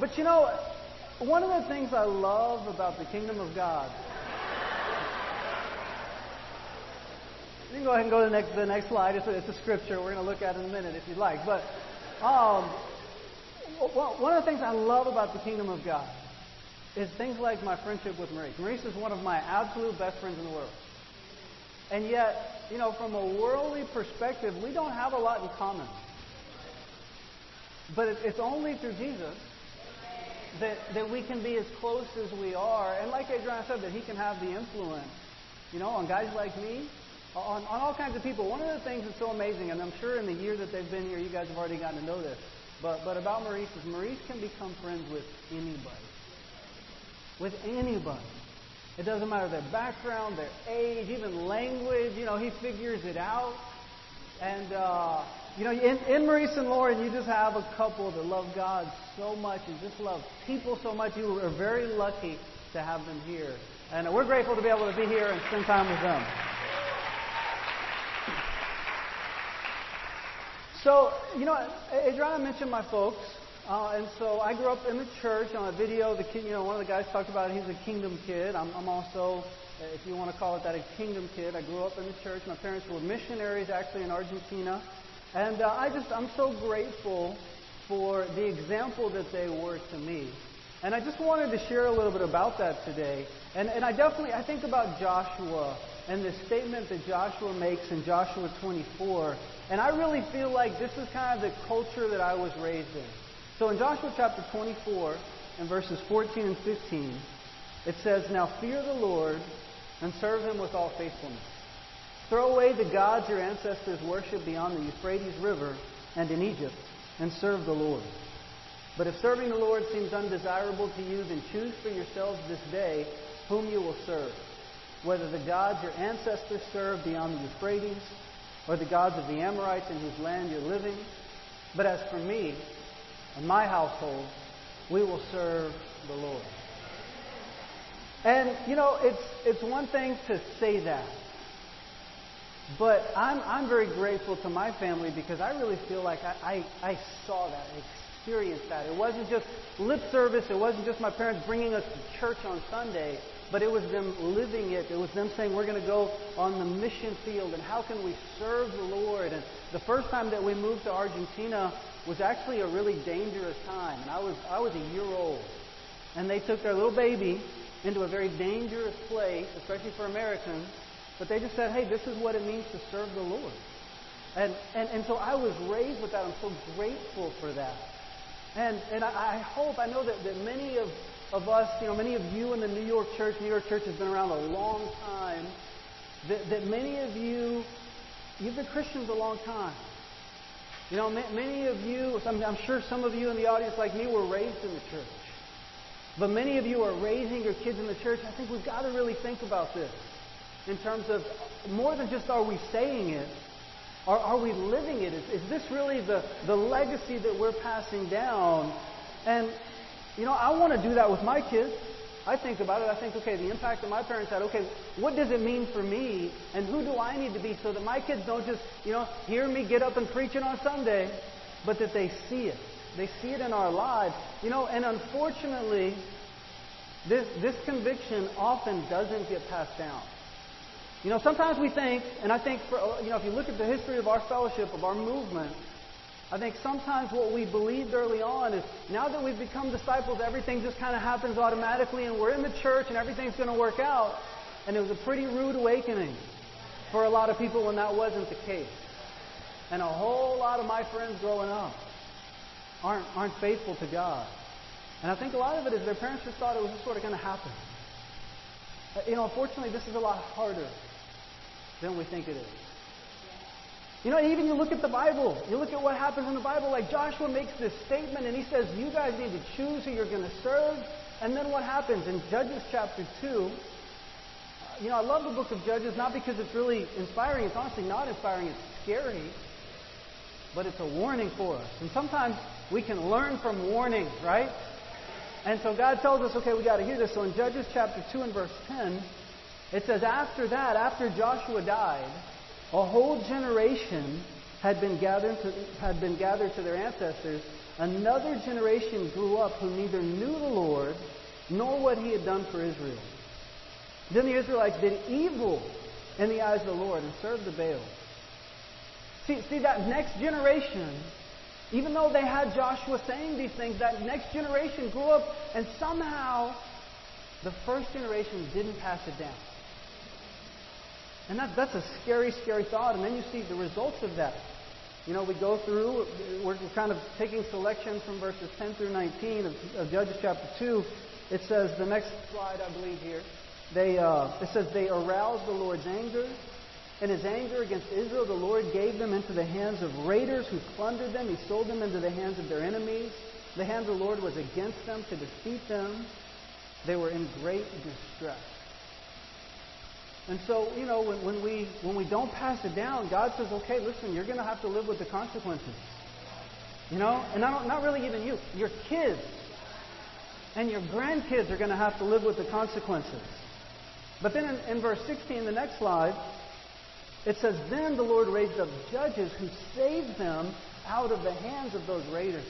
But you know, one of the things I love about the kingdom of God. You can go ahead and go to the next, the next slide. It's a, it's a scripture we're going to look at in a minute if you'd like. But um, one of the things I love about the kingdom of God is things like my friendship with Maurice. Maurice is one of my absolute best friends in the world. And yet, you know, from a worldly perspective, we don't have a lot in common. But it's only through Jesus that, that we can be as close as we are. And like Adriana said, that he can have the influence, you know, on guys like me, on, on all kinds of people. One of the things that's so amazing, and I'm sure in the year that they've been here, you guys have already gotten to know this, but, but about Maurice is Maurice can become friends with anybody. With anybody. It doesn't matter their background, their age, even language. You know, he figures it out. And, uh, you know, in, in Maurice and Lauren, you just have a couple that love God so much and just love people so much. You are very lucky to have them here. And we're grateful to be able to be here and spend time with them. So, you know, Adriana mentioned my folks. Uh, and so I grew up in the church on a video. The kid, you know, one of the guys talked about it. He's a kingdom kid. I'm, I'm also, if you want to call it that, a kingdom kid. I grew up in the church. My parents were missionaries actually in Argentina. And uh, I just, I'm so grateful for the example that they were to me. And I just wanted to share a little bit about that today. And, and I definitely, I think about Joshua and the statement that Joshua makes in Joshua 24. And I really feel like this is kind of the culture that I was raised in. So in Joshua chapter 24 and verses 14 and 15, it says, Now fear the Lord and serve him with all faithfulness. Throw away the gods your ancestors worshipped beyond the Euphrates River and in Egypt, and serve the Lord. But if serving the Lord seems undesirable to you, then choose for yourselves this day whom you will serve whether the gods your ancestors served beyond the Euphrates, or the gods of the Amorites in whose land you're living. But as for me and my household, we will serve the Lord. And, you know, it's, it's one thing to say that. But I'm, I'm very grateful to my family because I really feel like I, I, I saw that, experienced that. It wasn't just lip service, it wasn't just my parents bringing us to church on Sunday but it was them living it. It was them saying, we're going to go on the mission field and how can we serve the Lord? And the first time that we moved to Argentina was actually a really dangerous time. And I was, I was a year old. And they took their little baby into a very dangerous place, especially for Americans. But they just said, hey, this is what it means to serve the Lord. And, and, and so I was raised with that. I'm so grateful for that. And, and I, I hope, I know that, that many of of us, you know, many of you in the New York church, New York church has been around a long time, that, that many of you, you've been Christians a long time. You know, many of you, I'm sure some of you in the audience like me were raised in the church. But many of you are raising your kids in the church. I think we've got to really think about this in terms of more than just are we saying it, are, are we living it? Is, is this really the, the legacy that we're passing down? And you know, I want to do that with my kids. I think about it. I think, okay, the impact that my parents had. Okay, what does it mean for me, and who do I need to be so that my kids don't just, you know, hear me get up and preaching on Sunday, but that they see it. They see it in our lives. You know, and unfortunately, this this conviction often doesn't get passed down. You know, sometimes we think, and I think, for, you know, if you look at the history of our fellowship, of our movement, I think sometimes what we believed early on is now that we've become disciples, everything just kind of happens automatically and we're in the church and everything's going to work out. And it was a pretty rude awakening for a lot of people when that wasn't the case. And a whole lot of my friends growing up aren't, aren't faithful to God. And I think a lot of it is their parents just thought it was just sort of going to happen. You know, unfortunately, this is a lot harder than we think it is. You know, even you look at the Bible, you look at what happens in the Bible, like Joshua makes this statement and he says, You guys need to choose who you're going to serve. And then what happens? In Judges chapter 2, uh, you know, I love the book of Judges not because it's really inspiring, it's honestly not inspiring, it's scary, but it's a warning for us. And sometimes we can learn from warnings, right? And so God tells us, okay, we got to hear this. So in Judges chapter 2 and verse 10, it says, After that, after Joshua died, a whole generation had been gathered to, had been gathered to their ancestors, another generation grew up who neither knew the Lord nor what he had done for Israel. Then the Israelites did evil in the eyes of the Lord and served the Baal. See, see that next generation, even though they had Joshua saying these things, that next generation grew up and somehow the first generation didn't pass it down. And that, that's a scary, scary thought. And then you see the results of that. You know, we go through, we're kind of taking selections from verses 10 through 19 of, of Judges chapter 2. It says, the next slide, I believe, here. They, uh, it says, they aroused the Lord's anger. In his anger against Israel, the Lord gave them into the hands of raiders who plundered them. He sold them into the hands of their enemies. The hand of the Lord was against them to defeat them. They were in great distress. And so, you know, when, when, we, when we don't pass it down, God says, okay, listen, you're going to have to live with the consequences. You know? And not, not really even you, your kids and your grandkids are going to have to live with the consequences. But then in, in verse 16, the next slide, it says, Then the Lord raised up judges who saved them out of the hands of those raiders.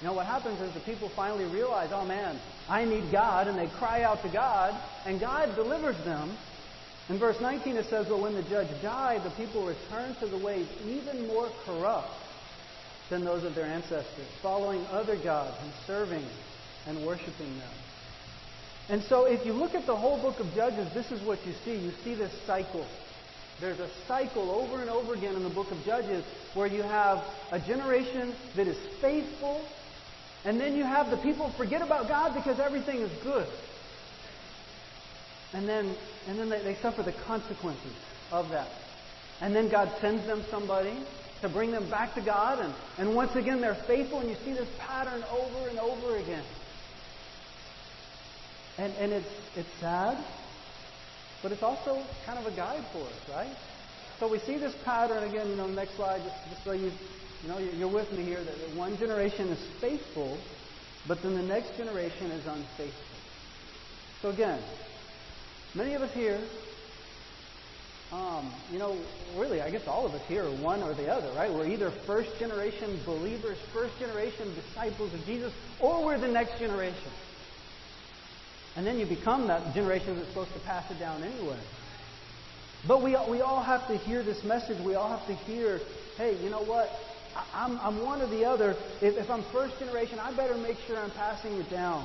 You know, what happens is the people finally realize, oh man, I need God, and they cry out to God, and God delivers them. In verse 19 it says, But when the judge died, the people returned to the ways even more corrupt than those of their ancestors, following other gods and serving and worshiping them. And so if you look at the whole book of Judges, this is what you see. You see this cycle. There's a cycle over and over again in the book of Judges where you have a generation that is faithful, and then you have the people forget about God because everything is good. And then, and then they, they suffer the consequences of that. And then God sends them somebody to bring them back to God, and, and once again they're faithful, and you see this pattern over and over again. And, and it's, it's sad, but it's also kind of a guide for us, right? So we see this pattern again, you know, next slide, just, just so you, you know, you're with me here, that one generation is faithful, but then the next generation is unfaithful. So again, many of us here, um, you know, really, I guess all of us here are one or the other, right? We're either first generation believers, first generation disciples of Jesus, or we're the next generation. And then you become that generation that's supposed to pass it down anyway. But we, we all have to hear this message. We all have to hear, hey, you know what? I, am I'm one or the other. If, if I'm first generation, I better make sure I'm passing it down.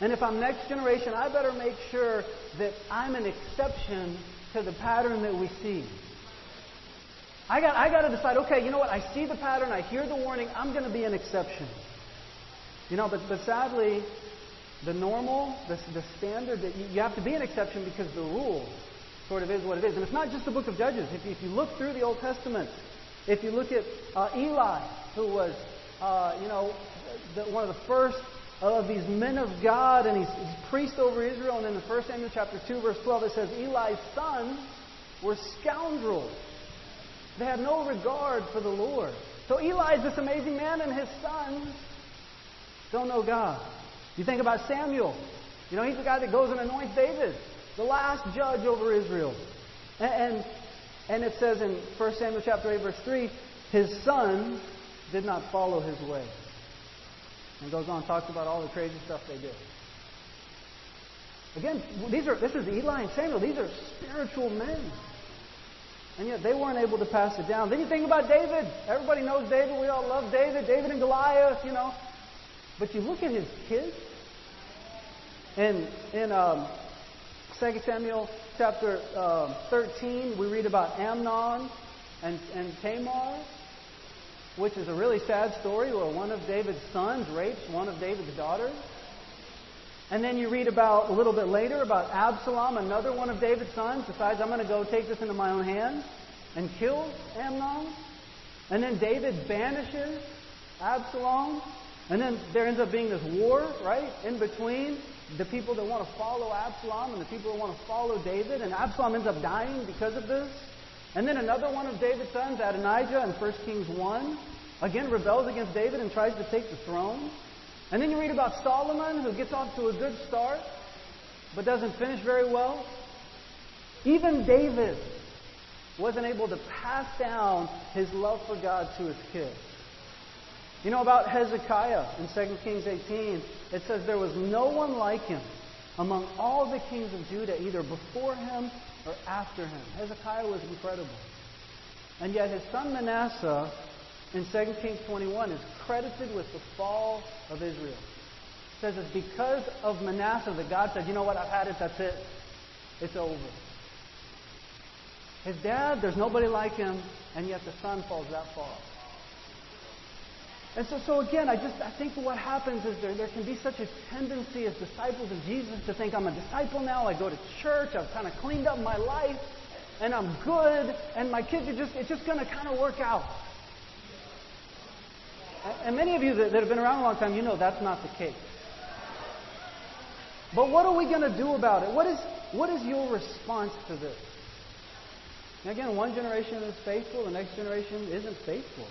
And if I'm next generation, I better make sure that I'm an exception to the pattern that we see. I got, I got to decide, okay, you know what? I see the pattern, I hear the warning, I'm going to be an exception. You know, but, but sadly, the normal, the, the standard that you, you have to be an exception because the rule sort of is what it is. And it's not just the book of Judges. If you, if you look through the Old Testament, if you look at uh, Eli, who was, uh, you know, the, one of the first of these men of God, and he's, he's priest over Israel. And in the first Samuel chapter 2, verse 12, it says, Eli's sons were scoundrels. They had no regard for the Lord. So Eli is this amazing man, and his sons don't know God. You think about Samuel. You know, he's the guy that goes and anoints David, the last judge over Israel. And, and, and it says in 1 Samuel chapter 8, verse 3, his son did not follow his way. And goes on, and talks about all the crazy stuff they did. Again, these are this is Eli and Samuel. These are spiritual men. And yet they weren't able to pass it down. Then you think about David. Everybody knows David. We all love David. David and Goliath, you know. But you look at his kids. And in um, 2 Samuel chapter uh, 13, we read about Amnon and, and Tamar which is a really sad story where one of David's sons rapes one of David's daughters. And then you read about a little bit later about Absalom, another one of David's sons, decides I'm going to go take this into my own hands and kills Amnon. And then David banishes Absalom. And then there ends up being this war, right, in between the people that want to follow Absalom and the people that want to follow David. And Absalom ends up dying because of this. And then another one of David's sons, Adonijah, in 1 Kings 1, again rebels against David and tries to take the throne. And then you read about Solomon, who gets off to a good start, but doesn't finish very well. Even David wasn't able to pass down his love for God to his kids. You know about Hezekiah in 2 Kings 18? It says there was no one like him among all the kings of Judah, either before him or after him. Hezekiah was incredible. And yet his son Manasseh in 2 Kings 21 is credited with the fall of Israel. It says it's because of Manasseh that God said, you know what, I've had it, that's it. It's over. His dad, there's nobody like him, and yet the son falls that far. And so, so again, I just I think what happens is there, there can be such a tendency as disciples of Jesus to think I'm a disciple now. I go to church. I've kind of cleaned up my life, and I'm good. And my kids are just it's just going to kind of work out. And many of you that, that have been around a long time, you know that's not the case. But what are we going to do about it? What is what is your response to this? And again, one generation is faithful, the next generation isn't faithful.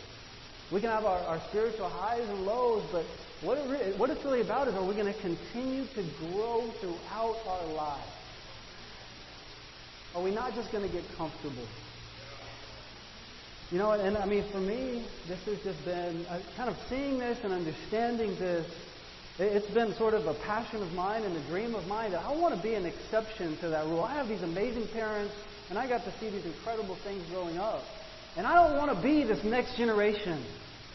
We can have our, our spiritual highs and lows, but what, it what it's really about is are we going to continue to grow throughout our lives? Are we not just going to get comfortable? You know, and I mean, for me, this has just been uh, kind of seeing this and understanding this. It's been sort of a passion of mine and a dream of mine that I want to be an exception to that rule. I have these amazing parents, and I got to see these incredible things growing up. And I don't want to be this next generation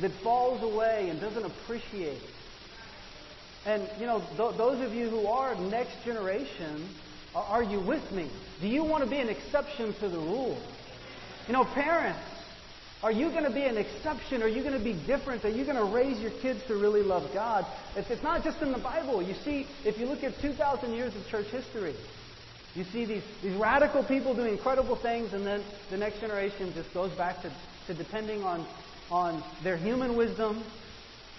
that falls away and doesn't appreciate it. And, you know, th- those of you who are next generation, are, are you with me? Do you want to be an exception to the rule? You know, parents, are you going to be an exception? Are you going to be different? Are you going to raise your kids to really love God? It's, it's not just in the Bible. You see, if you look at 2,000 years of church history, you see these, these radical people doing incredible things, and then the next generation just goes back to, to depending on, on their human wisdom,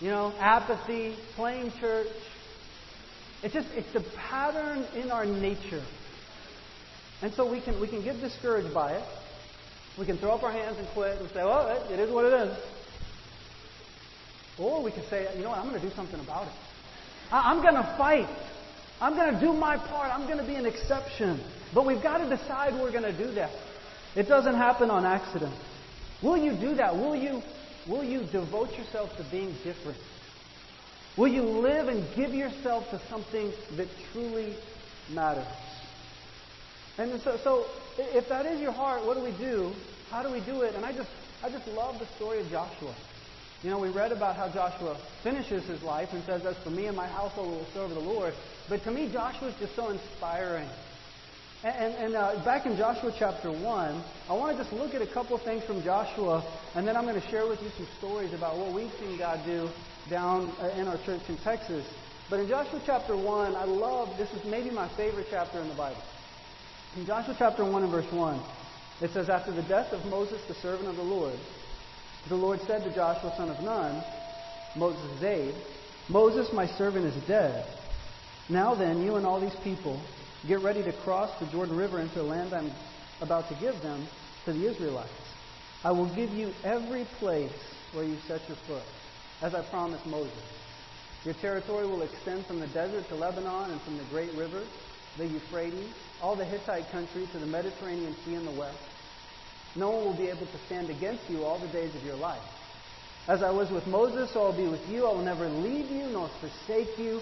you know, apathy, playing church. It's just, it's the pattern in our nature. And so we can, we can get discouraged by it. We can throw up our hands and quit and say, well, it, it is what it is. Or we can say, you know what, I'm going to do something about it. I, I'm going to fight. I'm going to do my part. I'm going to be an exception. But we've got to decide we're going to do that. It doesn't happen on accident. Will you do that? Will you, will you devote yourself to being different? Will you live and give yourself to something that truly matters? And so, so if that is your heart, what do we do? How do we do it? And I just, I just love the story of Joshua. You know, we read about how Joshua finishes his life and says, As for me and my household, we will serve the Lord. But to me, Joshua is just so inspiring. And, and, uh, back in Joshua chapter 1, I want to just look at a couple things from Joshua, and then I'm going to share with you some stories about what we've seen God do down uh, in our church in Texas. But in Joshua chapter 1, I love, this is maybe my favorite chapter in the Bible. In Joshua chapter 1 and verse 1, it says, After the death of Moses, the servant of the Lord, the Lord said to Joshua, son of Nun, Moses' aide, Moses, my servant, is dead. Now then, you and all these people, get ready to cross the Jordan River into the land I'm about to give them to the Israelites. I will give you every place where you set your foot, as I promised Moses. Your territory will extend from the desert to Lebanon and from the great river, the Euphrates, all the Hittite country to the Mediterranean Sea in the west no one will be able to stand against you all the days of your life. As I was with Moses, so I'll be with you. I will never leave you nor forsake you.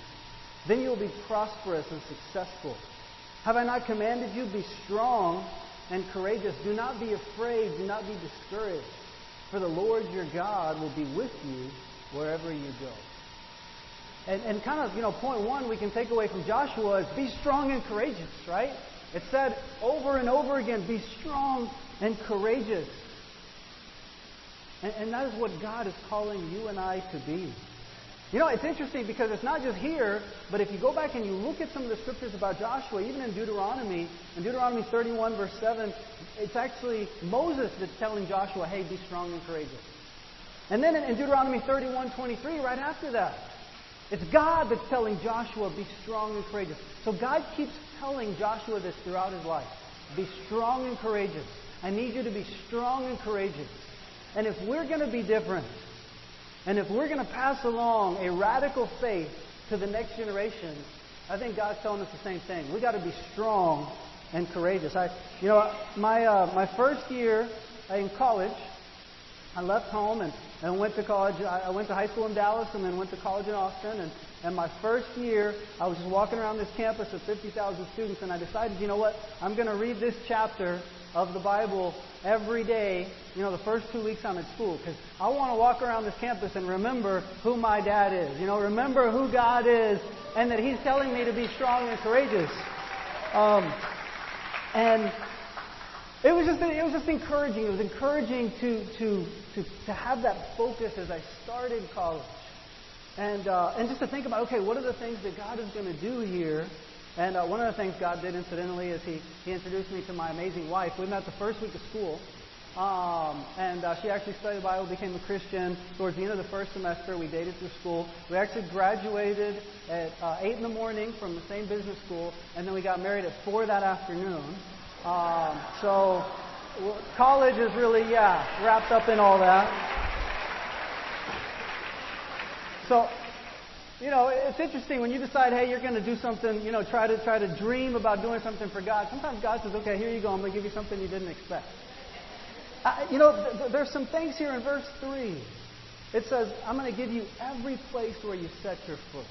Then you will be prosperous and successful. Have I not commanded you? Be strong and courageous. Do not be afraid. Do not be discouraged. For the Lord your God will be with you wherever you go. And, and kind of, you know, point one we can take away from Joshua is be strong and courageous, right? It said over and over again, be strong and courageous. And, and that is what God is calling you and I to be. You know, it's interesting because it's not just here, but if you go back and you look at some of the scriptures about Joshua, even in Deuteronomy, in Deuteronomy 31, verse 7, it's actually Moses that's telling Joshua, hey, be strong and courageous. And then in Deuteronomy 31 23, right after that, it's God that's telling Joshua, be strong and courageous. So God keeps telling Joshua this throughout his life. Be strong and courageous. I need you to be strong and courageous. And if we're going to be different, and if we're going to pass along a radical faith to the next generation, I think God's telling us the same thing. We've got to be strong and courageous. I, you know, my, uh, my first year in college, I left home and, and went to college. I, I went to high school in Dallas and then went to college in Austin. And, and my first year, I was just walking around this campus of 50,000 students, and I decided, you know what? I'm going to read this chapter of the Bible every day, you know, the first two weeks I'm at school, because I want to walk around this campus and remember who my dad is. You know, remember who God is, and that He's telling me to be strong and courageous. Um, and it was just it was just encouraging. It was encouraging to to to, to have that focus as I started college, and uh, and just to think about okay, what are the things that God is going to do here? And uh, one of the things God did incidentally is he he introduced me to my amazing wife. We met the first week of school. Um, and uh, she actually studied Bible, became a Christian. Towards the end of the first semester, we dated through school. We actually graduated at uh, 8 in the morning from the same business school, and then we got married at 4 that afternoon. Um, so college is really, yeah, wrapped up in all that. So, you know, it's interesting when you decide, hey, you're going to do something, you know, try to try to dream about doing something for God. Sometimes God says, okay, here you go, I'm going to give you something you didn't expect. You know, th- th- there's some things here in verse 3. It says, I'm going to give you every place where you set your foot.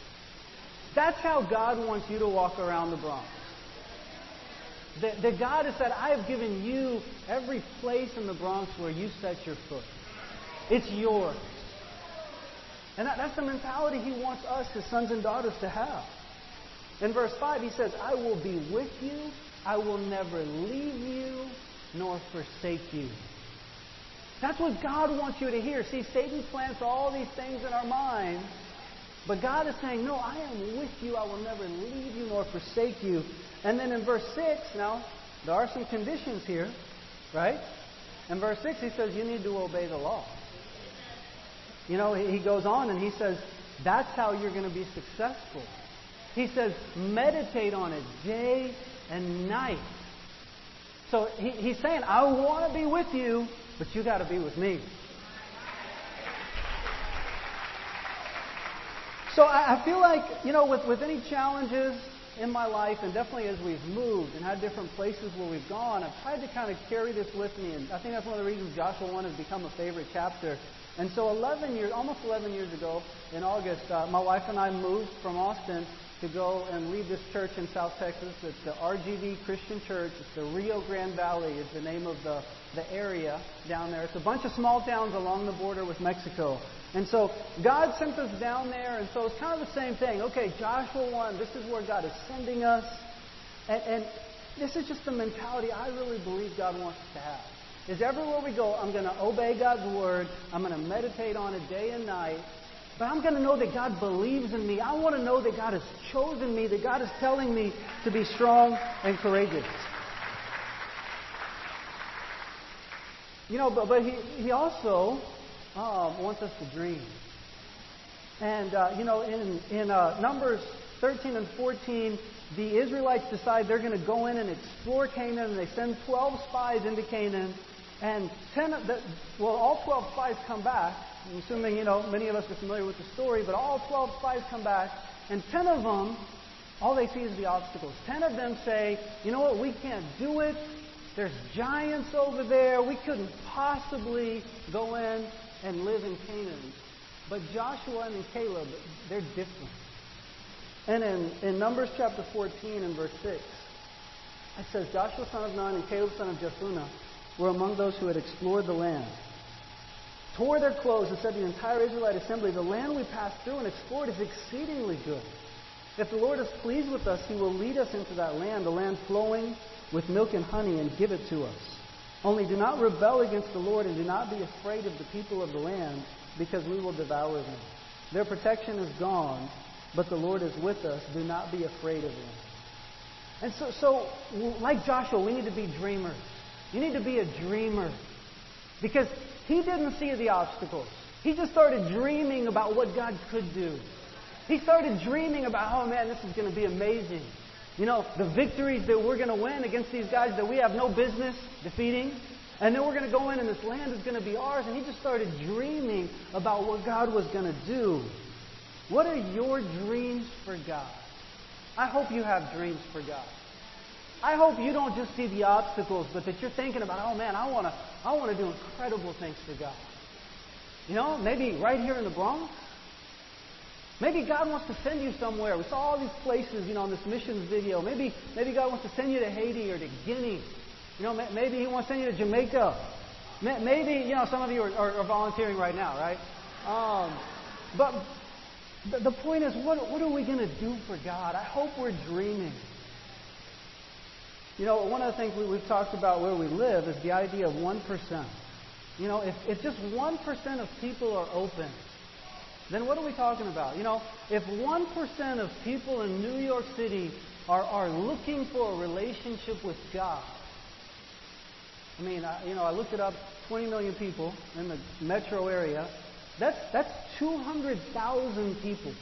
That's how God wants you to walk around the Bronx. That, that God has said, I have given you every place in the Bronx where you set your foot. It's yours. And that, that's the mentality He wants us, His sons and daughters, to have. In verse 5, He says, I will be with you, I will never leave you, nor forsake you. That's what God wants you to hear. See, Satan plants all these things in our minds but God is saying, No, I am with you. I will never leave you nor forsake you. And then in verse 6, now, there are some conditions here, right? In verse 6, he says, You need to obey the law. You know, he goes on and he says, That's how you're going to be successful. He says, Meditate on it day and night. So he, he's saying, I want to be with you, but you got to be with me. So I, feel like, you know, with, with any challenges in my life, and definitely as we've moved and had different places where we've gone, I've tried to kind of carry this with me. And I think that's one of the reasons Joshua 1 has become a favorite chapter. And so 11 years, almost 11 years ago, in August, uh, my wife and I moved from Austin to go and lead this church in South Texas. It's the RGV Christian Church. It's the Rio Grande Valley is the name of the, the area down there. It's a bunch of small towns along the border with Mexico. And so God sent us down there, and so it's kind of the same thing. Okay, Joshua 1, this is where God is sending us. And, and this is just the mentality I really believe God wants us to have. Is everywhere we go, I'm going to obey God's word. I'm going to meditate on it day and night. But I'm going to know that God believes in me. I want to know that God has chosen me, that God is telling me to be strong and courageous. You know, but, but he, he also uh, wants us to dream. And, uh, you know, in, in uh, Numbers 13 and 14, the Israelites decide they're going to go in and explore Canaan, and they send 12 spies into Canaan. And 10, of the, well, all 12 spies come back. I'm assuming, you know, many of us are familiar with the story, but all 12 spies come back, and 10 of them, all they see is the obstacles. 10 of them say, you know what, we can't do it. There's giants over there. We couldn't possibly go in and live in Canaan. But Joshua and Caleb, they're different. And in, in Numbers chapter 14 and verse 6, it says, Joshua son of Nun and Caleb son of Jephunneh were among those who had explored the land. Tore their clothes and said to the entire Israelite assembly, The land we passed through and explored is exceedingly good. If the Lord is pleased with us, he will lead us into that land, the land flowing with milk and honey, and give it to us. Only do not rebel against the Lord and do not be afraid of the people of the land, because we will devour them. Their protection is gone, but the Lord is with us. Do not be afraid of them. And so, so, like Joshua, we need to be dreamers. You need to be a dreamer. Because he didn't see the obstacles. He just started dreaming about what God could do. He started dreaming about, oh man, this is going to be amazing. You know, the victories that we're going to win against these guys that we have no business defeating. And then we're going to go in and this land is going to be ours. And he just started dreaming about what God was going to do. What are your dreams for God? I hope you have dreams for God. I hope you don't just see the obstacles, but that you're thinking about, oh man, I want to, I want to do incredible things for God. You know, maybe right here in the Bronx. Maybe God wants to send you somewhere. We saw all these places, you know, in this missions video. Maybe, maybe God wants to send you to Haiti or to Guinea. You know, maybe He wants to send you to Jamaica. Maybe, you know, some of you are, are, are volunteering right now, right? Um, but the point is, what, what are we going to do for God? I hope we're dreaming. You know, one of the things we, have talked about where we live is the idea of 1%. You know, if, if just 1% of people are open, then what are we talking about? You know, if 1% of people in New York City are, are looking for a relationship with God, I mean, I, you know, I looked it up 20 million people in the metro area. That's, that's 200,000 people.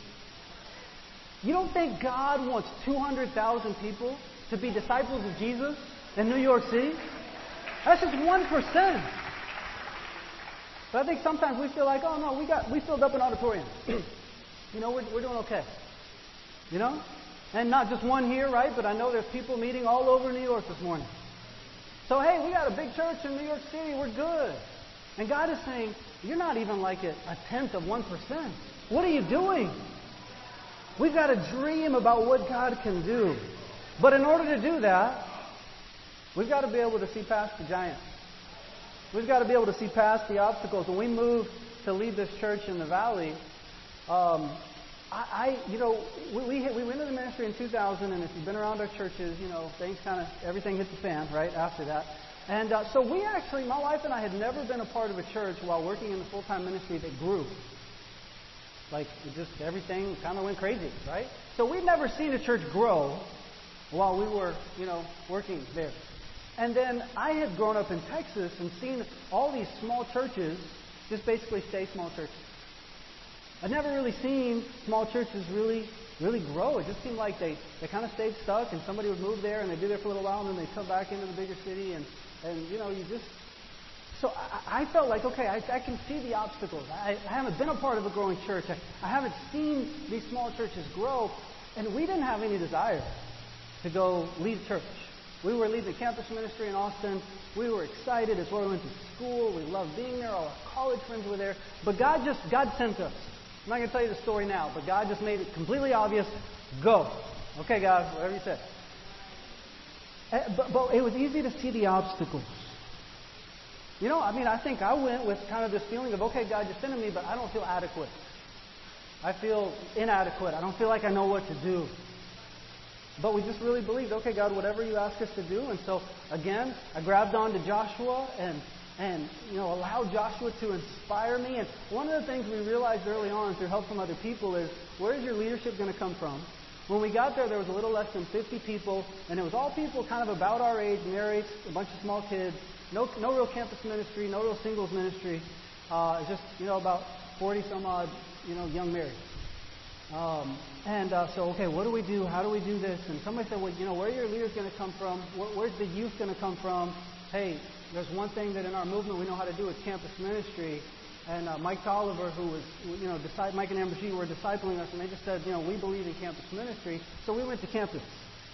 You don't think God wants 200,000 people to be disciples of Jesus in New York City? That's just 1%. But I think sometimes we feel like, oh no, we got we filled up an auditorium. you know, we're, we're doing okay. You know? And not just one here, right? But I know there's people meeting all over New York this morning. So hey, we got a big church in New York City, we're good. And God is saying, You're not even like a, a tenth of one percent. What are you doing? We've got to dream about what God can do. But in order to do that, we've got to be able to see past the giants. We've got to be able to see past the obstacles. When we moved to lead this church in the valley, um, I, I, you know, we, we, we went into the ministry in 2000, and if you've been around our churches, you know, things kind of, everything hit the fan, right, after that. And uh, so we actually, my wife and I had never been a part of a church while working in the full-time ministry that grew. Like, just, everything kind of went crazy, right? So we'd never seen a church grow while we were, you know, working there. And then I had grown up in Texas and seen all these small churches just basically stay small churches. I'd never really seen small churches really, really grow. It just seemed like they, they kind of stayed stuck and somebody would move there and they'd be there for a little while and then they'd come back into the bigger city and, and you know, you just. So I, I felt like, okay, I, I can see the obstacles. I, I haven't been a part of a growing church. I, I haven't seen these small churches grow. And we didn't have any desire to go lead church. We were leading the campus ministry in Austin. We were excited. It's where we went to school. We loved being there. All our college friends were there. But God just, God sent us. I'm not going to tell you the story now, but God just made it completely obvious. Go. Okay, God, whatever you said. Eh, but, but it was easy to see the obstacles. You know, I mean, I think I went with kind of this feeling of, okay, God, you're sending me, but I don't feel adequate. I feel inadequate. I don't feel like I know what to do. But we just really believed, okay, God, whatever you ask us to do. And so, again, I grabbed on to Joshua and, and, you know, allowed Joshua to inspire me. And one of the things we realized early on through help from other people is, where is your leadership going to come from? When we got there, there was a little less than 50 people, and it was all people kind of about our age, married, a bunch of small kids, no, no real campus ministry, no real singles ministry. Uh, just, you know, about 40 some odd, you know, young married. Um, and uh, so, okay, what do we do? How do we do this? And somebody said, well, you know, where are your leaders going to come from? Where, where's the youth going to come from? Hey, there's one thing that in our movement we know how to do is campus ministry. And uh, Mike Tolliver, who was, you know, Mike and Amber G were discipling us, and they just said, you know, we believe in campus ministry. So we went to campus.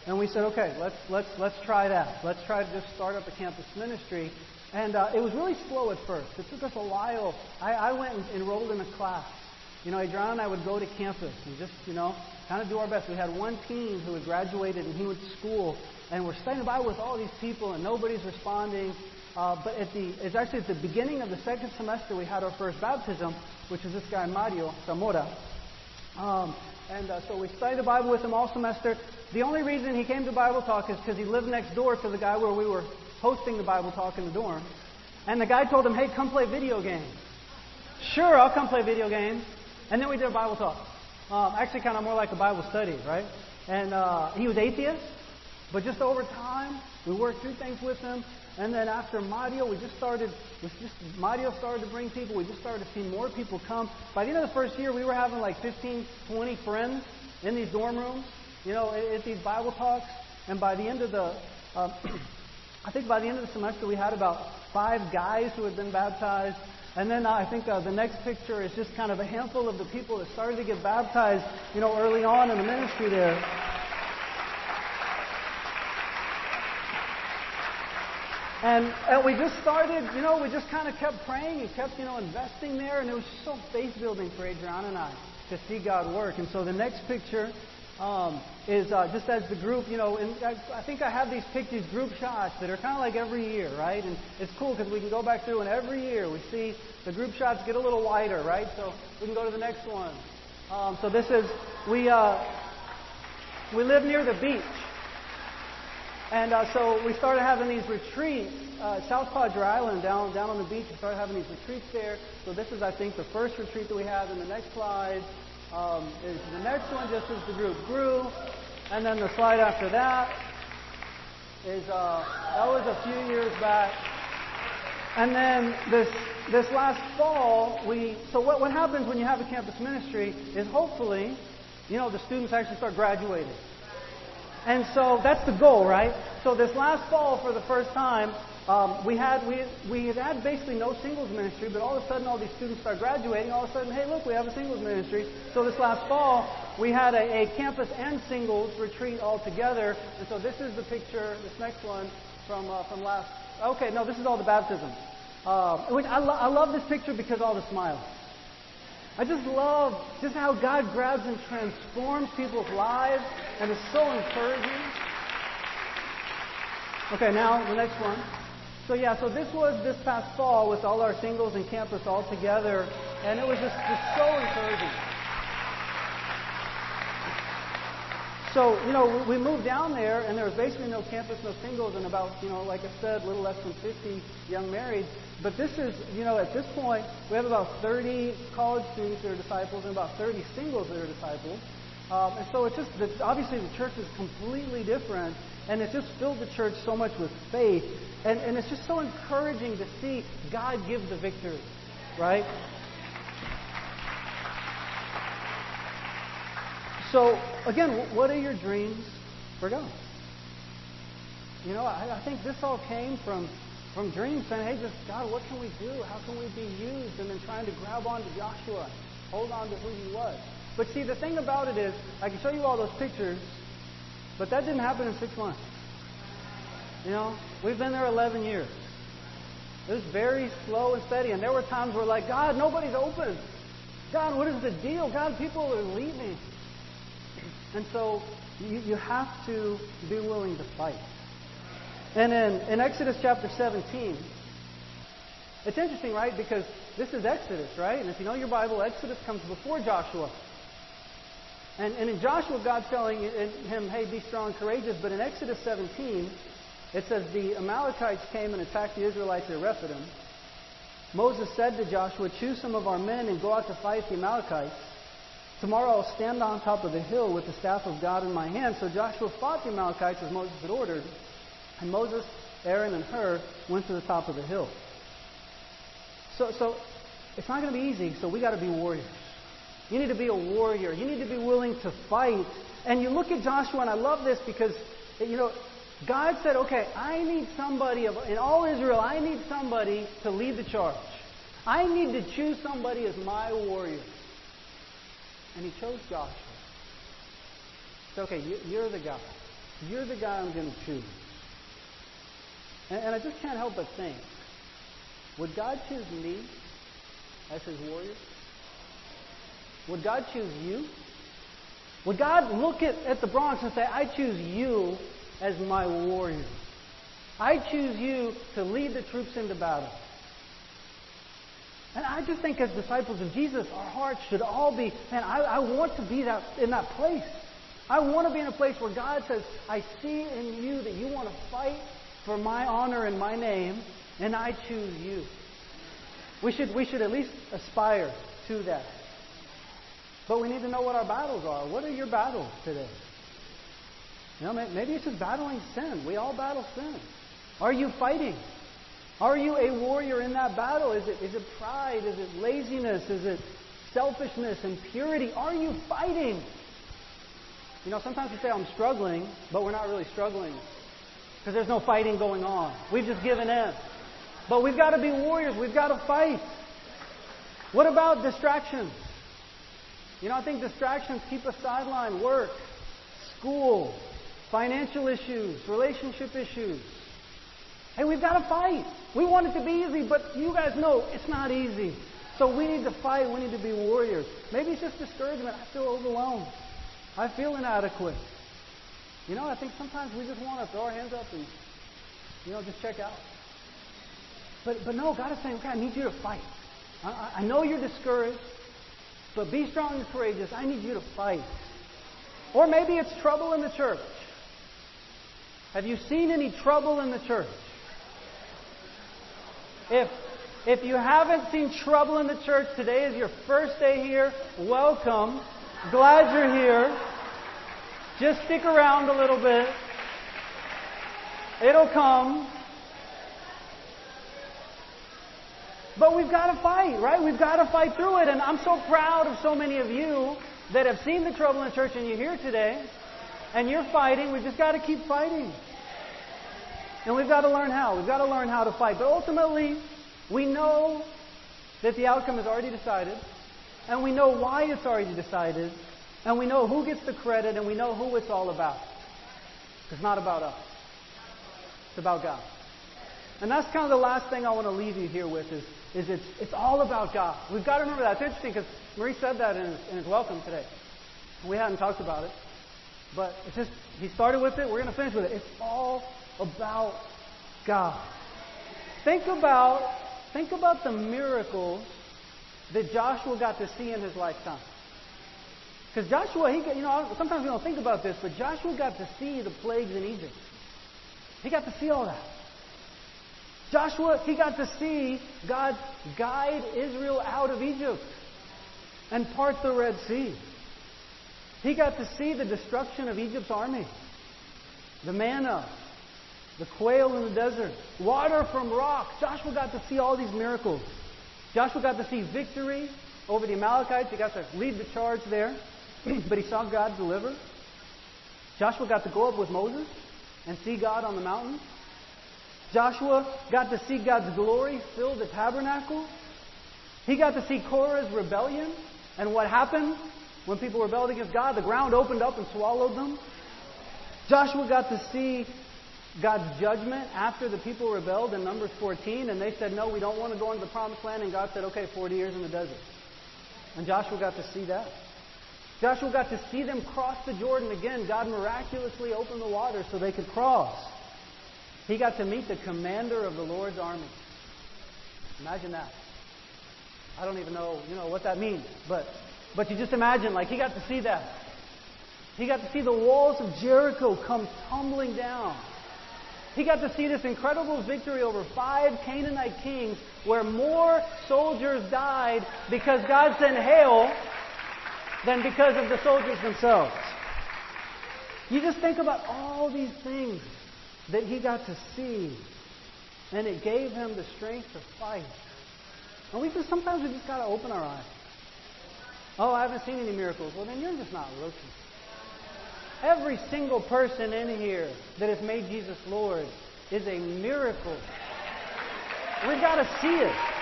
And we said, okay, let's, let's, let's try that. Let's try to just start up a campus ministry. And uh, it was really slow at first. It took us a while. I, I went and enrolled in a class you know, Adriana and I would go to campus and just, you know, kind of do our best. We had one teen who had graduated and he went to school, and we're standing by with all these people, and nobody's responding. Uh, but at the, it's actually at the beginning of the second semester we had our first baptism, which was this guy Mario Zamora. Um, and uh, so we studied the Bible with him all semester. The only reason he came to Bible Talk is because he lived next door to the guy where we were hosting the Bible Talk in the dorm. And the guy told him, hey, come play video games. Sure, I'll come play video games. And then we did a Bible talk. Um, actually, kind of more like a Bible study, right? And uh, he was atheist, But just over time, we worked through things with him. And then after Mario, we just started, we just, Mario started to bring people. We just started to see more people come. By the end of the first year, we were having like 15, 20 friends in these dorm rooms, you know, at, at these Bible talks. And by the end of the, um, I think by the end of the semester, we had about five guys who had been baptized. And then I think uh, the next picture is just kind of a handful of the people that started to get baptized, you know, early on in the ministry there. And, and we just started, you know, we just kind of kept praying and kept, you know, investing there. And it was just so faith building for Adriana and I to see God work. And so the next picture um, is uh, just as the group, you know, and I, I think I have these pictures, group shots that are kind of like every year, right? And it's cool because we can go back through and every year we see the group shots get a little wider, right? So we can go to the next one. Um, so this is, we, uh, we live near the beach. And uh, so we started having these retreats, uh, South Padre Island, down down on the beach. We started having these retreats there. So this is, I think, the first retreat that we have. In the next slide um, is the next one, just as the group grew. And then the slide after that is uh, that was a few years back. And then this this last fall, we so what what happens when you have a campus ministry is hopefully, you know, the students actually start graduating. And so that's the goal, right? So this last fall, for the first time, um, we had we we had had basically no singles ministry, but all of a sudden all these students start graduating. All of a sudden, hey, look, we have a singles ministry. So this last fall, we had a, a campus and singles retreat all together. And so this is the picture. This next one from uh, from last. Okay, no, this is all the baptisms. Uh, I, lo- I love this picture because all the smiles. I just love just how God grabs and transforms people's lives, and it's so encouraging. Okay, now the next one. So yeah, so this was this past fall with all our singles and campus all together, and it was just, just so encouraging. So, you know, we moved down there, and there was basically no campus, no singles, and about, you know, like I said, a little less than 50 young married. But this is, you know, at this point, we have about 30 college students that are disciples and about 30 singles that are disciples. Um, and so it's just, obviously the church is completely different, and it just filled the church so much with faith. And, and it's just so encouraging to see God give the victory, right? So, again, what are your dreams for God? You know, I, I think this all came from, from dreams saying, hey, just God, what can we do? How can we be used? And then trying to grab onto Joshua, hold on to who he was. But see, the thing about it is, I can show you all those pictures, but that didn't happen in six months. You know, we've been there 11 years. It was very slow and steady, and there were times where, like, God, nobody's open. God, what is the deal? God, people are leaving. And so you, you have to be willing to fight. And in, in Exodus chapter 17, it's interesting, right? Because this is Exodus, right? And if you know your Bible, Exodus comes before Joshua. And, and in Joshua, God's telling him, hey, be strong courageous. But in Exodus 17, it says the Amalekites came and attacked the Israelites at Rephidim. Moses said to Joshua, choose some of our men and go out to fight the Amalekites. Tomorrow I'll stand on top of the hill with the staff of God in my hand. So Joshua fought the Amalekites as Moses had ordered. And Moses, Aaron, and Hur went to the top of the hill. So, so it's not going to be easy, so we got to be warriors. You need to be a warrior. You need to be willing to fight. And you look at Joshua, and I love this because, you know, God said, okay, I need somebody, in all Israel, I need somebody to lead the charge. I need to choose somebody as my warrior. And he chose Joshua. Said, okay, you're the guy. You're the guy I'm going to choose. And, and I just can't help but think, would God choose me as his warrior? Would God choose you? Would God look at, at the Bronx and say, I choose you as my warrior? I choose you to lead the troops into battle. And I just think as disciples of Jesus, our hearts should all be, man, I, I want to be that, in that place. I want to be in a place where God says, I see in you that you want to fight for my honor and my name, and I choose you. We should, we should at least aspire to that. But we need to know what our battles are. What are your battles today? You know, maybe it's just battling sin. We all battle sin. Are you fighting? Are you a warrior in that battle? Is it, is it pride? Is it laziness? Is it selfishness and purity? Are you fighting? You know, sometimes we say, I'm struggling, but we're not really struggling because there's no fighting going on. We've just given in. But we've got to be warriors. We've got to fight. What about distractions? You know, I think distractions keep us sidelined. Work, school, financial issues, relationship issues. Hey, we've got to fight. We want it to be easy, but you guys know it's not easy. So we need to fight. We need to be warriors. Maybe it's just discouragement. I feel overwhelmed. I feel inadequate. You know, I think sometimes we just want to throw our hands up and, you know, just check out. But, but no, God is saying, okay, I need you to fight. I, I know you're discouraged, but be strong and courageous. I need you to fight. Or maybe it's trouble in the church. Have you seen any trouble in the church? If, if you haven't seen trouble in the church, today is your first day here. Welcome. Glad you're here. Just stick around a little bit. It'll come. But we've got to fight, right? We've got to fight through it. And I'm so proud of so many of you that have seen the trouble in the church and you're here today and you're fighting. We've just got to keep fighting. And we've got to learn how. We've got to learn how to fight. But ultimately, we know that the outcome is already decided, and we know why it's already decided, and we know who gets the credit, and we know who it's all about. It's not about us. It's about God. And that's kind of the last thing I want to leave you here with is, is it's, it's all about God. We've got to remember that. It's interesting because Maurice said that in his, in his welcome today. We hadn't talked about it. But it's just, he started with it. We're going to finish with it. It's all about God. Think about, think about the miracles that Joshua got to see in his lifetime. Because Joshua, he, you know, sometimes we don't think about this, but Joshua got to see the plagues in Egypt. He got to see all that. Joshua, he got to see God guide Israel out of Egypt and part the Red Sea. He got to see the destruction of Egypt's army, the manna, the quail in the desert, water from rock. Joshua got to see all these miracles. Joshua got to see victory over the Amalekites. He got to lead the charge there, but he saw God deliver. Joshua got to go up with Moses and see God on the mountain. Joshua got to see God's glory fill the tabernacle. He got to see Korah's rebellion and what happened when people rebelled against God. The ground opened up and swallowed them. Joshua got to see God's judgment after the people rebelled in Numbers 14, and they said, No, we don't want to go into the promised land. And God said, Okay, 40 years in the desert. And Joshua got to see that. Joshua got to see them cross the Jordan again. God miraculously opened the water so they could cross. He got to meet the commander of the Lord's army. Imagine that. I don't even know, you know, what that means, but but you just imagine, like he got to see that. He got to see the walls of Jericho come tumbling down. He got to see this incredible victory over five Canaanite kings where more soldiers died because God sent hail than because of the soldiers themselves. You just think about all these things that he got to see. And it gave him the strength to fight. And we just sometimes we just gotta open our eyes. Oh, I haven't seen any miracles. Well then you're just not looking. Every single person in here that has made Jesus Lord is a miracle. We've got to see it.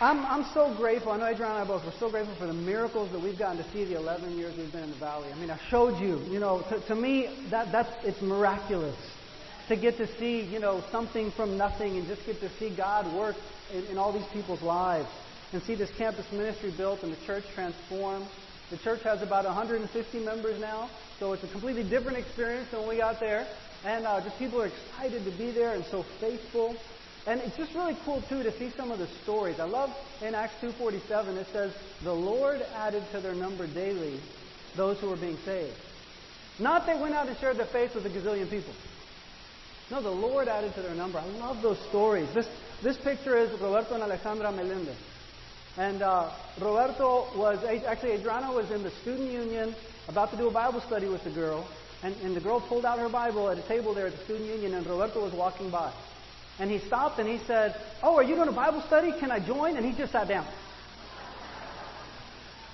I'm, I'm so grateful. I know Adriana and I both, we're so grateful for the miracles that we've gotten to see the 11 years we've been in the valley. I mean, I showed you, you know, to, to me, that, that's, it's miraculous to get to see, you know, something from nothing and just get to see God work in, in all these people's lives and see this campus ministry built and the church transformed. The church has about 150 members now, so it's a completely different experience than when we got there. And uh, just people are excited to be there and so faithful. And it's just really cool too to see some of the stories. I love in Acts 2:47 it says the Lord added to their number daily those who were being saved. Not they went out and shared their faith with a gazillion people. No, the Lord added to their number. I love those stories. This this picture is Roberto and Alejandra Melendez. And uh, Roberto was, actually, Adriana was in the student union about to do a Bible study with the girl. And, and the girl pulled out her Bible at a table there at the student union, and Roberto was walking by. And he stopped and he said, Oh, are you doing a Bible study? Can I join? And he just sat down.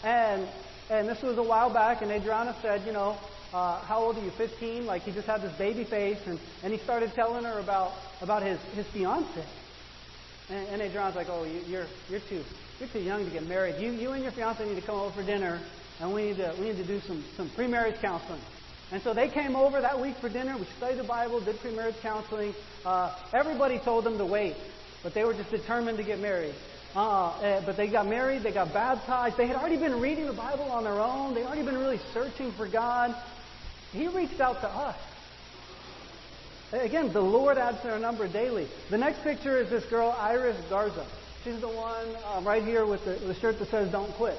And, and this was a while back, and Adriana said, You know, uh, how old are you, 15? Like he just had this baby face, and, and he started telling her about, about his, his fiance. And, and Adriana's like, Oh, you, you're, you're, too, you're too young to get married. You, you and your fiance need to come over for dinner, and we need to, we need to do some, some pre marriage counseling. And so they came over that week for dinner. We studied the Bible, did pre-marriage counseling. Uh, everybody told them to wait, but they were just determined to get married. Uh, uh, but they got married, they got baptized. They had already been reading the Bible on their own. They had already been really searching for God. He reached out to us. Again, the Lord adds to our number daily. The next picture is this girl, Iris Garza. She's the one um, right here with the, the, shirt that says "Don't Quit,"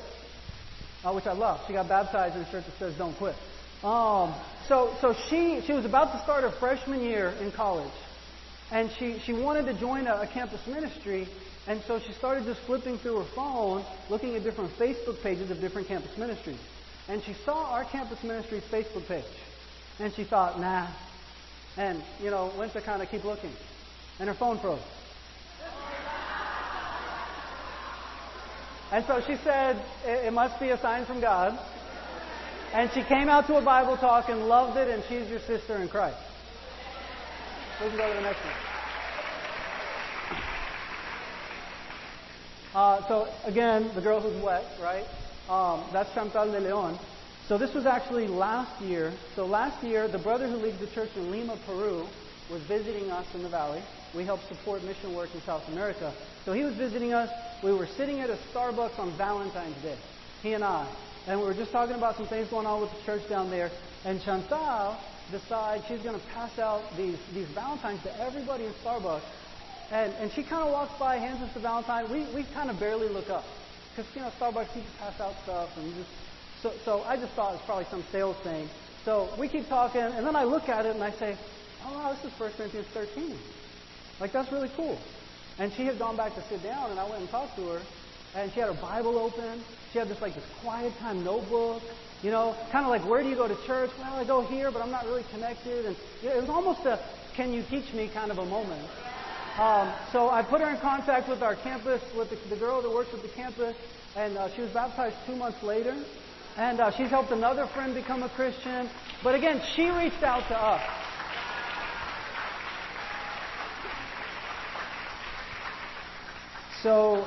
uh, which I love. She got baptized in a shirt that says "Don't Quit." Um, so, so she, she was about to start her freshman year in college. And she, she wanted to join a, a campus ministry. And so she started just flipping through her phone, looking at different Facebook pages of different campus ministries. And she saw our campus ministry's Facebook page. And she thought, nah. And, you know, went to kind of keep looking. And her phone froze. And so she said, it must be a sign from God. And she came out to a Bible talk and loved it, and she's your sister in Christ. We can go to the next one. Uh, so again, the girl who's wet, right? Um, that's Chantal de Leon. So this was actually last year. So last year, the brother who leads the church in Lima, Peru, was visiting us in the valley. We help support mission work in South America. So he was visiting us. We were sitting at a Starbucks on Valentine's Day, he and I. And we were just talking about some things going on with the church down there. And Chantal decides she's going to pass out these, these Valentines to everybody in Starbucks. And, and she kind of walks by, hands us the Valentine. We, we kind of barely look up. Because, you know, Starbucks, you just pass out stuff. And just, so, so I just thought it was probably some sales thing. So we keep talking. And then I look at it and I say, oh, wow, this is 1 Corinthians 13. Like, that's really cool. And she had gone back to sit down, and I went and talked to her and she had her Bible open. She had this like this quiet time notebook. You know, kind of like where do you go to church? Well, I go here, but I'm not really connected. And it was almost a can you teach me kind of a moment. Um, so I put her in contact with our campus, with the, the girl that works at the campus, and uh, she was baptized two months later. And uh, she's helped another friend become a Christian. But again, she reached out to us. So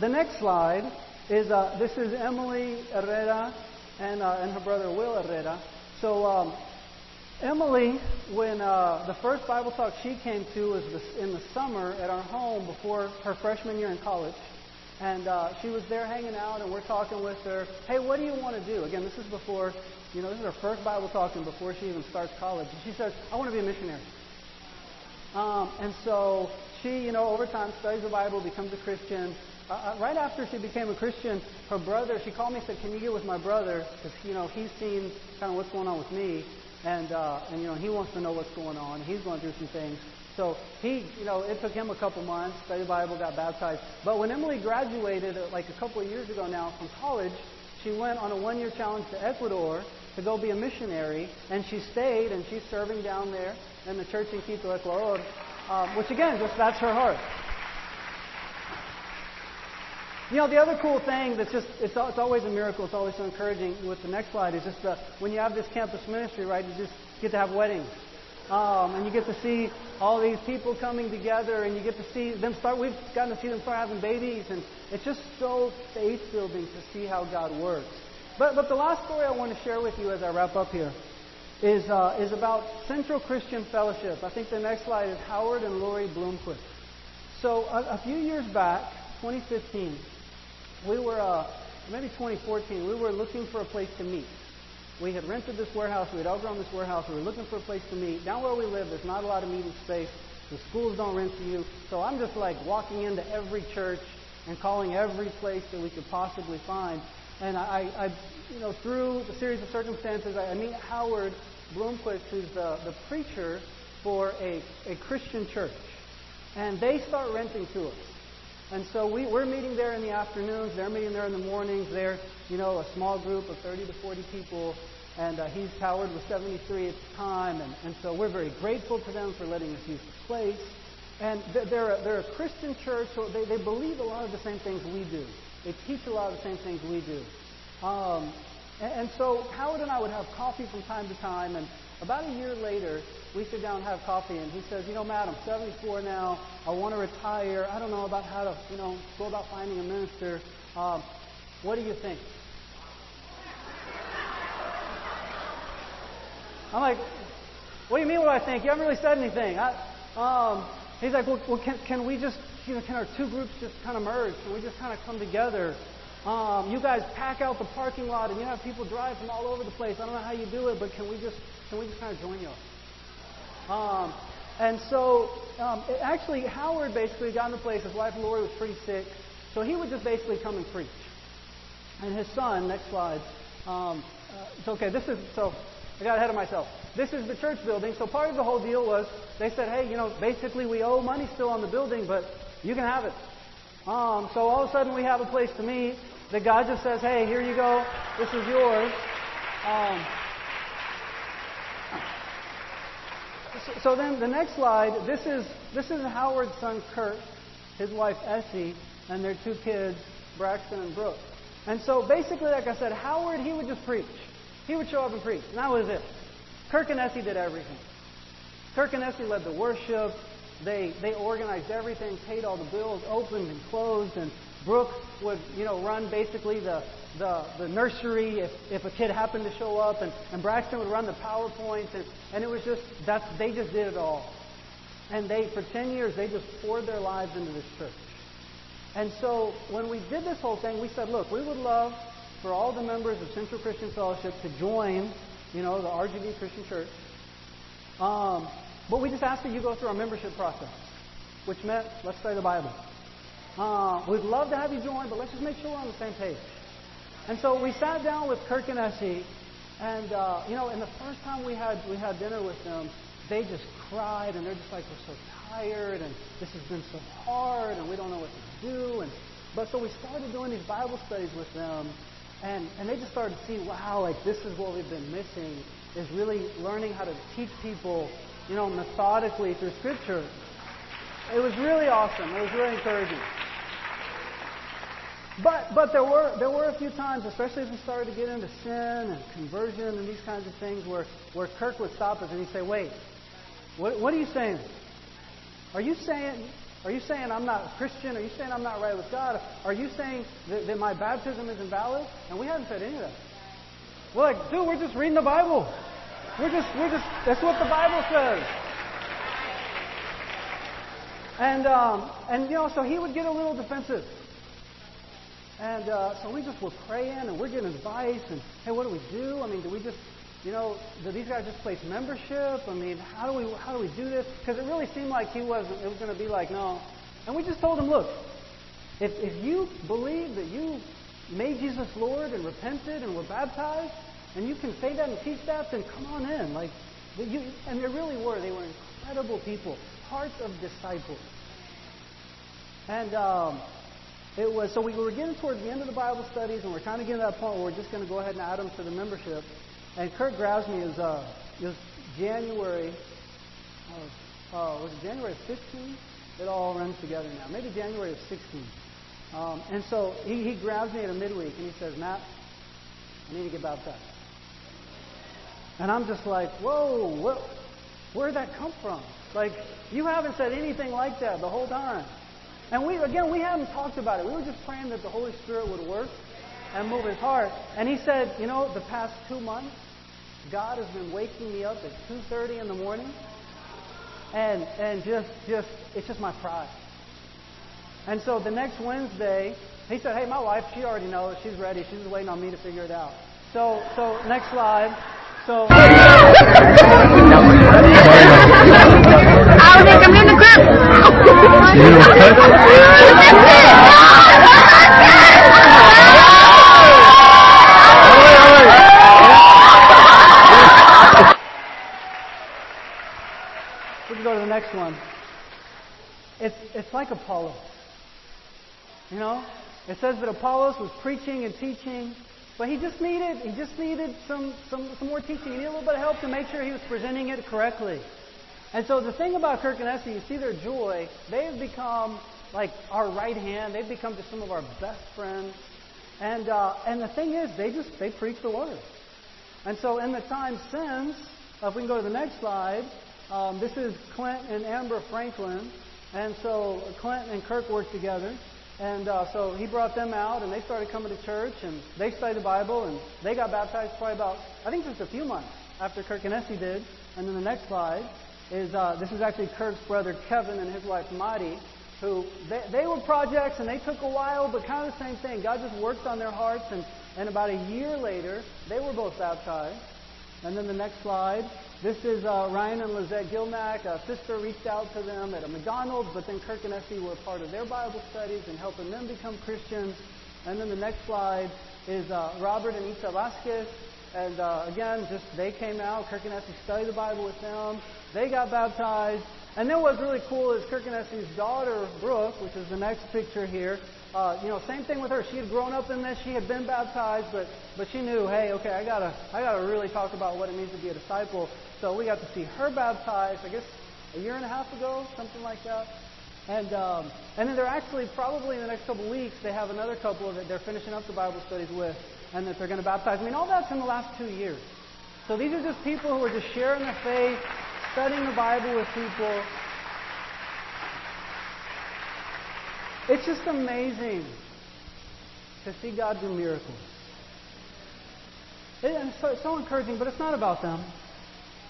the next slide is uh, this is Emily Herrera and, uh, and her brother Will Herrera. So um, Emily, when uh, the first Bible talk she came to was in the summer at our home before her freshman year in college. And uh, she was there hanging out, and we're talking with her. Hey, what do you want to do? Again, this is before, you know, this is her first Bible talking before she even starts college. And she says, I want to be a missionary. Um, and so she, you know, over time studies the Bible, becomes a Christian, uh, uh, right after she became a Christian, her brother, she called me and said, Can you get with my brother? Because, you know, he's seen kind of what's going on with me. And, uh, and, you know, he wants to know what's going on. He's going through some things. So he, you know, it took him a couple months, studied the Bible, got baptized. But when Emily graduated, uh, like a couple of years ago now from college, she went on a one year challenge to Ecuador to go be a missionary. And she stayed, and she's serving down there in the church in Quito, Ecuador, um, which again, just that's her heart. You know, the other cool thing that's just, it's, it's always a miracle, it's always so encouraging with the next slide is just the, when you have this campus ministry, right, you just get to have weddings. Um, and you get to see all these people coming together and you get to see them start, we've gotten to see them start having babies and it's just so faith building to see how God works. But, but the last story I want to share with you as I wrap up here is, uh, is about Central Christian Fellowship. I think the next slide is Howard and Lori Bloomquist. So a, a few years back, 2015, we were, uh, maybe 2014, we were looking for a place to meet. We had rented this warehouse. We had outgrown this warehouse. We were looking for a place to meet. Down where we live, there's not a lot of meeting space. The schools don't rent to you. So I'm just like walking into every church and calling every place that we could possibly find. And I, I you know, through the series of circumstances, I meet Howard Bloomquist, who's the, the preacher for a, a Christian church. And they start renting to us. And so we, we're meeting there in the afternoons. They're meeting there in the mornings. They're, you know, a small group of 30 to 40 people. And uh, he's Howard was 73 at the time. And, and so we're very grateful to them for letting us use the place. And they're a, they're a Christian church, so they, they believe a lot of the same things we do. They teach a lot of the same things we do. Um, and, and so Howard and I would have coffee from time to time. And about a year later, we sit down and have coffee, and he says, "You know, Matt, I'm 74 now. I want to retire. I don't know about how to, you know, go about finding a minister. Um, what do you think?" I'm like, "What do you mean? What I think? You haven't really said anything." I, um, he's like, "Well, well can, can we just, you know, can our two groups just kind of merge? Can we just kind of come together?" Um, you guys pack out the parking lot and you have people drive from all over the place. I don't know how you do it, but can we just can we just kind of join you? Um, and so, um, it, actually, Howard basically got in the place. His wife Lori was pretty sick, so he would just basically come and preach. And his son, next slide. Um, uh, it's okay. This is so. I got ahead of myself. This is the church building. So part of the whole deal was they said, hey, you know, basically we owe money still on the building, but you can have it. Um, so all of a sudden we have a place to meet. The guy just says, hey, here you go. This is yours. Um, so then the next slide, this is, this is Howard's son Kirk, his wife Essie, and their two kids, Braxton and Brooke. And so basically, like I said, Howard, he would just preach. He would show up and preach. And that was it. Kirk and Essie did everything. Kirk and Essie led the worship. They, they organized everything, paid all the bills, opened and closed, and Brooke would, you know, run basically the, the, the nursery if, if a kid happened to show up, and, and Braxton would run the PowerPoints, and, and it was just, that's, they just did it all. And they, for 10 years, they just poured their lives into this church. And so when we did this whole thing, we said, look, we would love for all the members of Central Christian Fellowship to join, you know, the RGV Christian Church. Um, but we just ask that you go through our membership process, which meant let's study the Bible. Uh, we'd love to have you join, but let's just make sure we're on the same page. And so we sat down with Kirk and Essie, and uh, you know, and the first time we had we had dinner with them, they just cried, and they're just like, we're so tired, and this has been so hard, and we don't know what to do. And but so we started doing these Bible studies with them, and and they just started to see, wow, like this is what we've been missing is really learning how to teach people, you know, methodically through Scripture. It was really awesome. It was really encouraging. But but there were there were a few times, especially as we started to get into sin and conversion and these kinds of things, where where Kirk would stop us and he'd say, "Wait, what what are you saying? Are you saying are you saying I'm not a Christian? Are you saying I'm not right with God? Are you saying that, that my baptism is invalid?" And we hadn't said any of that. We're like, dude, we're just reading the Bible. We're just we're just that's what the Bible says. And um, and you know, so he would get a little defensive. And uh, so we just were praying and we're getting advice and hey, what do we do? I mean, do we just, you know, do these guys just place membership? I mean, how do we how do we do this? Because it really seemed like he wasn't, it was going to be like no. And we just told him, look, if if you believe that you made Jesus Lord and repented and were baptized, and you can say that and teach that, then come on in. Like, you, and they really were. They were incredible people, hearts of disciples. And um, it was so we were getting towards the end of the Bible studies, and we're kind of getting to that point where we're just going to go ahead and add them to the membership. And Kirk grabs me as uh, it was January. Of, uh, was it January of 15? It all runs together now. Maybe January of 16. Um, and so he, he grabs me at a midweek and he says, Matt, I need to get baptized. And I'm just like, whoa, what, where did that come from? Like, you haven't said anything like that the whole time. And we, again, we haven't talked about it. We were just praying that the Holy Spirit would work and move his heart. And he said, you know, the past two months, God has been waking me up at 2.30 in the morning. And, and just, just, it's just my pride. And so the next Wednesday, he said, hey, my wife, she already knows. She's ready. She's waiting on me to figure it out. So, so next slide. So. I'll take him in the group. We can go to the next one. It's, it's like Apollos. You know? It says that Apollos was preaching and teaching, but he just needed he just needed some, some, some more teaching. He needed a little bit of help to make sure he was presenting it correctly. And so the thing about Kirk and Essie, you see their joy. They have become like our right hand. They've become just some of our best friends. And uh, and the thing is, they just they preach the word. And so in the time since, uh, if we can go to the next slide, um, this is Clint and Amber Franklin. And so Clint and Kirk worked together. And uh, so he brought them out, and they started coming to church, and they studied the Bible, and they got baptized probably about, I think just a few months after Kirk and Essie did. And then the next slide is uh, this is actually Kirk's brother Kevin and his wife Madi, who they, they were projects, and they took a while, but kind of the same thing. God just worked on their hearts, and, and about a year later, they were both baptized. And then the next slide. This is uh, Ryan and Lizette Gilmack. A sister reached out to them at a McDonald's, but then Kirk and Essie were part of their Bible studies and helping them become Christians. And then the next slide is uh, Robert and Isa Vasquez. And uh, again, just they came out. Kirk and Essie studied the Bible with them. They got baptized. And then what's really cool is Kirk and Essie's daughter, Brooke, which is the next picture here. Uh, you know, same thing with her. She had grown up in this. She had been baptized, but but she knew, hey, okay, I gotta I gotta really talk about what it means to be a disciple. So we got to see her baptized. I guess a year and a half ago, something like that. And um, and then they're actually probably in the next couple of weeks they have another couple that they're finishing up the Bible studies with, and that they're going to baptize. I mean, all that's in the last two years. So these are just people who are just sharing the faith, studying the Bible with people. It's just amazing to see God do miracles. and it's so, it's so encouraging, but it's not about them.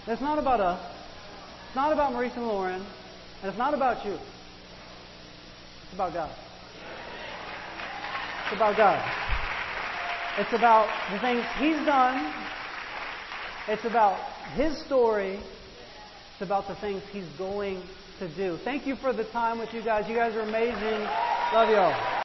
It's not about us. It's not about Maurice and Lauren. And it's not about you. It's about God. It's about God. It's about the things He's done. It's about His story. It's about the things He's going to do. Thank you for the time with you guys. You guys are amazing. Love you all.